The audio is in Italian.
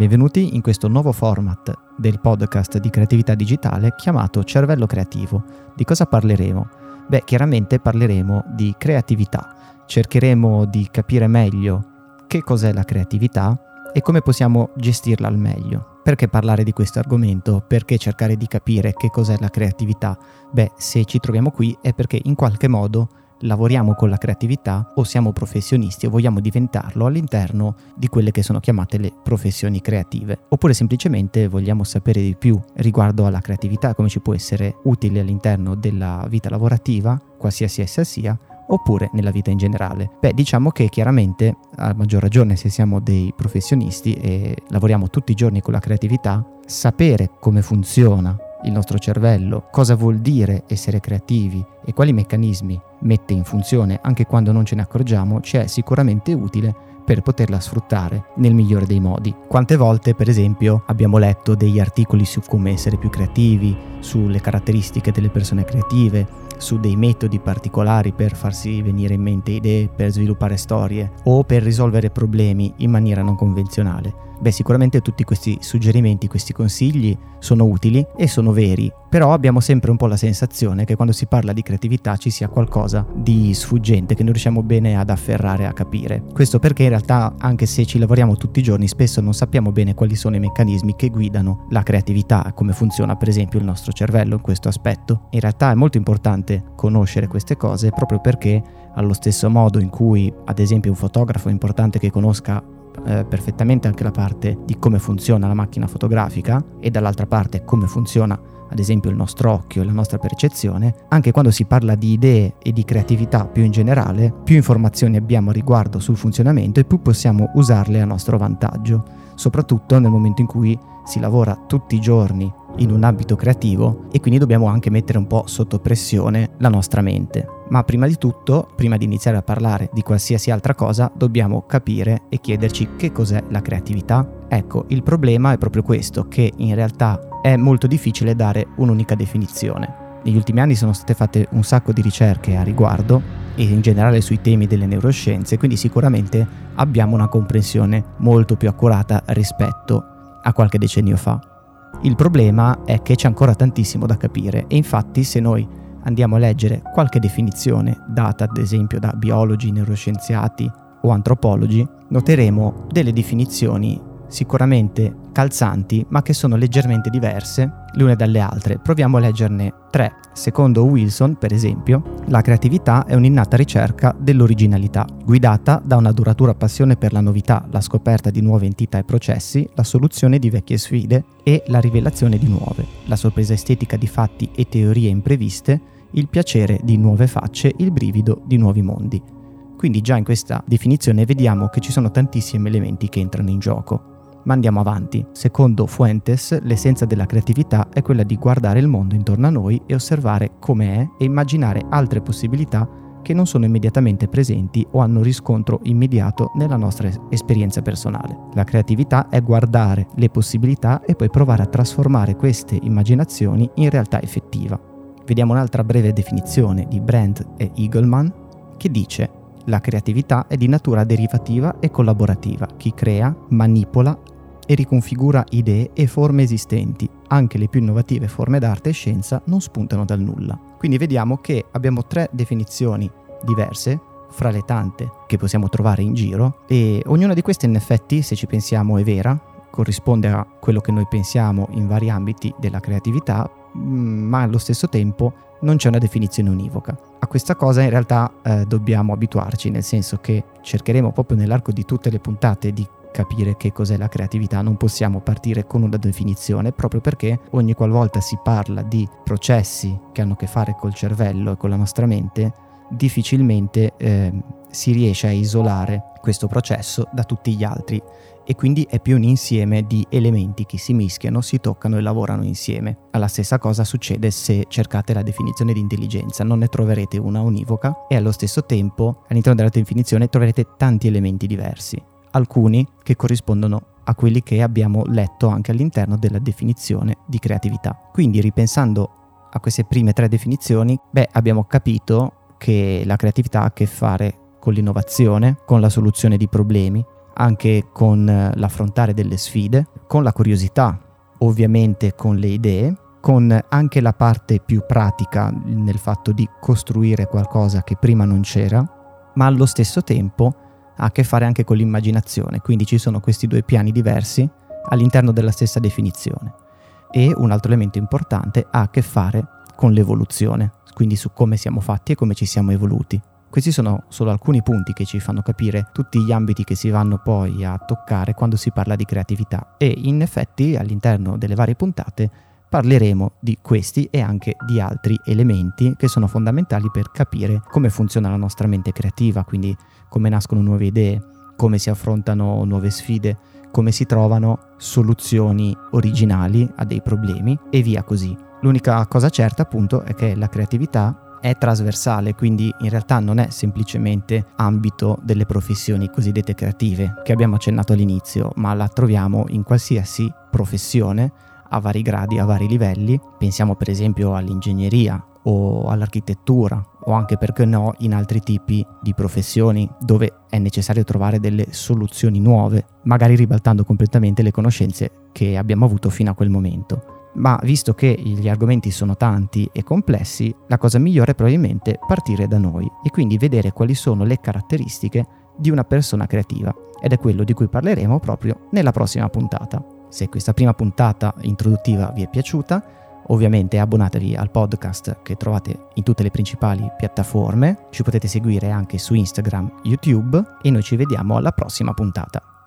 Benvenuti in questo nuovo format del podcast di creatività digitale chiamato Cervello Creativo. Di cosa parleremo? Beh, chiaramente parleremo di creatività. Cercheremo di capire meglio che cos'è la creatività e come possiamo gestirla al meglio. Perché parlare di questo argomento? Perché cercare di capire che cos'è la creatività? Beh, se ci troviamo qui è perché in qualche modo lavoriamo con la creatività o siamo professionisti o vogliamo diventarlo all'interno di quelle che sono chiamate le professioni creative. Oppure semplicemente vogliamo sapere di più riguardo alla creatività, come ci può essere utile all'interno della vita lavorativa, qualsiasi essa sia, oppure nella vita in generale? Beh, diciamo che chiaramente, a maggior ragione se siamo dei professionisti e lavoriamo tutti i giorni con la creatività, sapere come funziona il nostro cervello, cosa vuol dire essere creativi e quali meccanismi mette in funzione anche quando non ce ne accorgiamo, ci è sicuramente utile per poterla sfruttare nel migliore dei modi. Quante volte, per esempio, abbiamo letto degli articoli su come essere più creativi, sulle caratteristiche delle persone creative, su dei metodi particolari per farsi venire in mente idee, per sviluppare storie o per risolvere problemi in maniera non convenzionale. Beh, sicuramente tutti questi suggerimenti, questi consigli sono utili e sono veri, però abbiamo sempre un po' la sensazione che quando si parla di creatività ci sia qualcosa di sfuggente che non riusciamo bene ad afferrare, a capire. Questo perché in realtà, anche se ci lavoriamo tutti i giorni, spesso non sappiamo bene quali sono i meccanismi che guidano la creatività, come funziona per esempio il nostro cervello in questo aspetto. In realtà è molto importante conoscere queste cose proprio perché allo stesso modo in cui ad esempio un fotografo è importante che conosca eh, perfettamente anche la parte di come funziona la macchina fotografica e dall'altra parte come funziona ad esempio il nostro occhio e la nostra percezione, anche quando si parla di idee e di creatività più in generale, più informazioni abbiamo riguardo sul funzionamento e più possiamo usarle a nostro vantaggio, soprattutto nel momento in cui si lavora tutti i giorni in un ambito creativo e quindi dobbiamo anche mettere un po' sotto pressione la nostra mente. Ma prima di tutto, prima di iniziare a parlare di qualsiasi altra cosa, dobbiamo capire e chiederci che cos'è la creatività. Ecco, il problema è proprio questo, che in realtà è molto difficile dare un'unica definizione. Negli ultimi anni sono state fatte un sacco di ricerche a riguardo e in generale sui temi delle neuroscienze, quindi sicuramente abbiamo una comprensione molto più accurata rispetto a qualche decennio fa. Il problema è che c'è ancora tantissimo da capire e infatti se noi andiamo a leggere qualche definizione data ad esempio da biologi, neuroscienziati o antropologi, noteremo delle definizioni sicuramente calzanti, ma che sono leggermente diverse le une dalle altre. Proviamo a leggerne tre. Secondo Wilson, per esempio, la creatività è un'innata ricerca dell'originalità, guidata da una duratura passione per la novità, la scoperta di nuove entità e processi, la soluzione di vecchie sfide e la rivelazione di nuove, la sorpresa estetica di fatti e teorie impreviste, il piacere di nuove facce, il brivido di nuovi mondi. Quindi già in questa definizione vediamo che ci sono tantissimi elementi che entrano in gioco. Ma andiamo avanti. Secondo Fuentes, l'essenza della creatività è quella di guardare il mondo intorno a noi e osservare come è e immaginare altre possibilità che non sono immediatamente presenti o hanno riscontro immediato nella nostra esperienza personale. La creatività è guardare le possibilità e poi provare a trasformare queste immaginazioni in realtà effettiva. Vediamo un'altra breve definizione di Brandt e Eagleman che dice la creatività è di natura derivativa e collaborativa. Chi crea, manipola e riconfigura idee e forme esistenti. Anche le più innovative forme d'arte e scienza non spuntano dal nulla. Quindi vediamo che abbiamo tre definizioni diverse fra le tante che possiamo trovare in giro e ognuna di queste in effetti, se ci pensiamo, è vera, corrisponde a quello che noi pensiamo in vari ambiti della creatività, mm, ma allo stesso tempo non c'è una definizione univoca. A questa cosa in realtà eh, dobbiamo abituarci, nel senso che cercheremo proprio nell'arco di tutte le puntate di capire che cos'è la creatività, non possiamo partire con una definizione proprio perché ogni qualvolta si parla di processi che hanno a che fare col cervello e con la nostra mente, difficilmente eh, si riesce a isolare questo processo da tutti gli altri e quindi è più un insieme di elementi che si mischiano, si toccano e lavorano insieme. La stessa cosa succede se cercate la definizione di intelligenza, non ne troverete una univoca e allo stesso tempo all'interno della definizione troverete tanti elementi diversi, alcuni che corrispondono a quelli che abbiamo letto anche all'interno della definizione di creatività. Quindi ripensando a queste prime tre definizioni, beh, abbiamo capito che la creatività ha a che fare con l'innovazione, con la soluzione di problemi, anche con eh, l'affrontare delle sfide, con la curiosità, ovviamente con le idee, con anche la parte più pratica nel fatto di costruire qualcosa che prima non c'era, ma allo stesso tempo ha a che fare anche con l'immaginazione, quindi ci sono questi due piani diversi all'interno della stessa definizione. E un altro elemento importante ha a che fare con l'evoluzione, quindi su come siamo fatti e come ci siamo evoluti. Questi sono solo alcuni punti che ci fanno capire tutti gli ambiti che si vanno poi a toccare quando si parla di creatività e in effetti all'interno delle varie puntate parleremo di questi e anche di altri elementi che sono fondamentali per capire come funziona la nostra mente creativa, quindi come nascono nuove idee, come si affrontano nuove sfide, come si trovano soluzioni originali a dei problemi e via così. L'unica cosa certa appunto è che la creatività è trasversale, quindi in realtà non è semplicemente ambito delle professioni cosiddette creative che abbiamo accennato all'inizio, ma la troviamo in qualsiasi professione a vari gradi, a vari livelli. Pensiamo per esempio all'ingegneria o all'architettura o anche perché no in altri tipi di professioni dove è necessario trovare delle soluzioni nuove, magari ribaltando completamente le conoscenze che abbiamo avuto fino a quel momento ma visto che gli argomenti sono tanti e complessi, la cosa migliore è probabilmente partire da noi e quindi vedere quali sono le caratteristiche di una persona creativa ed è quello di cui parleremo proprio nella prossima puntata. Se questa prima puntata introduttiva vi è piaciuta, ovviamente abbonatevi al podcast che trovate in tutte le principali piattaforme, ci potete seguire anche su Instagram, YouTube e noi ci vediamo alla prossima puntata.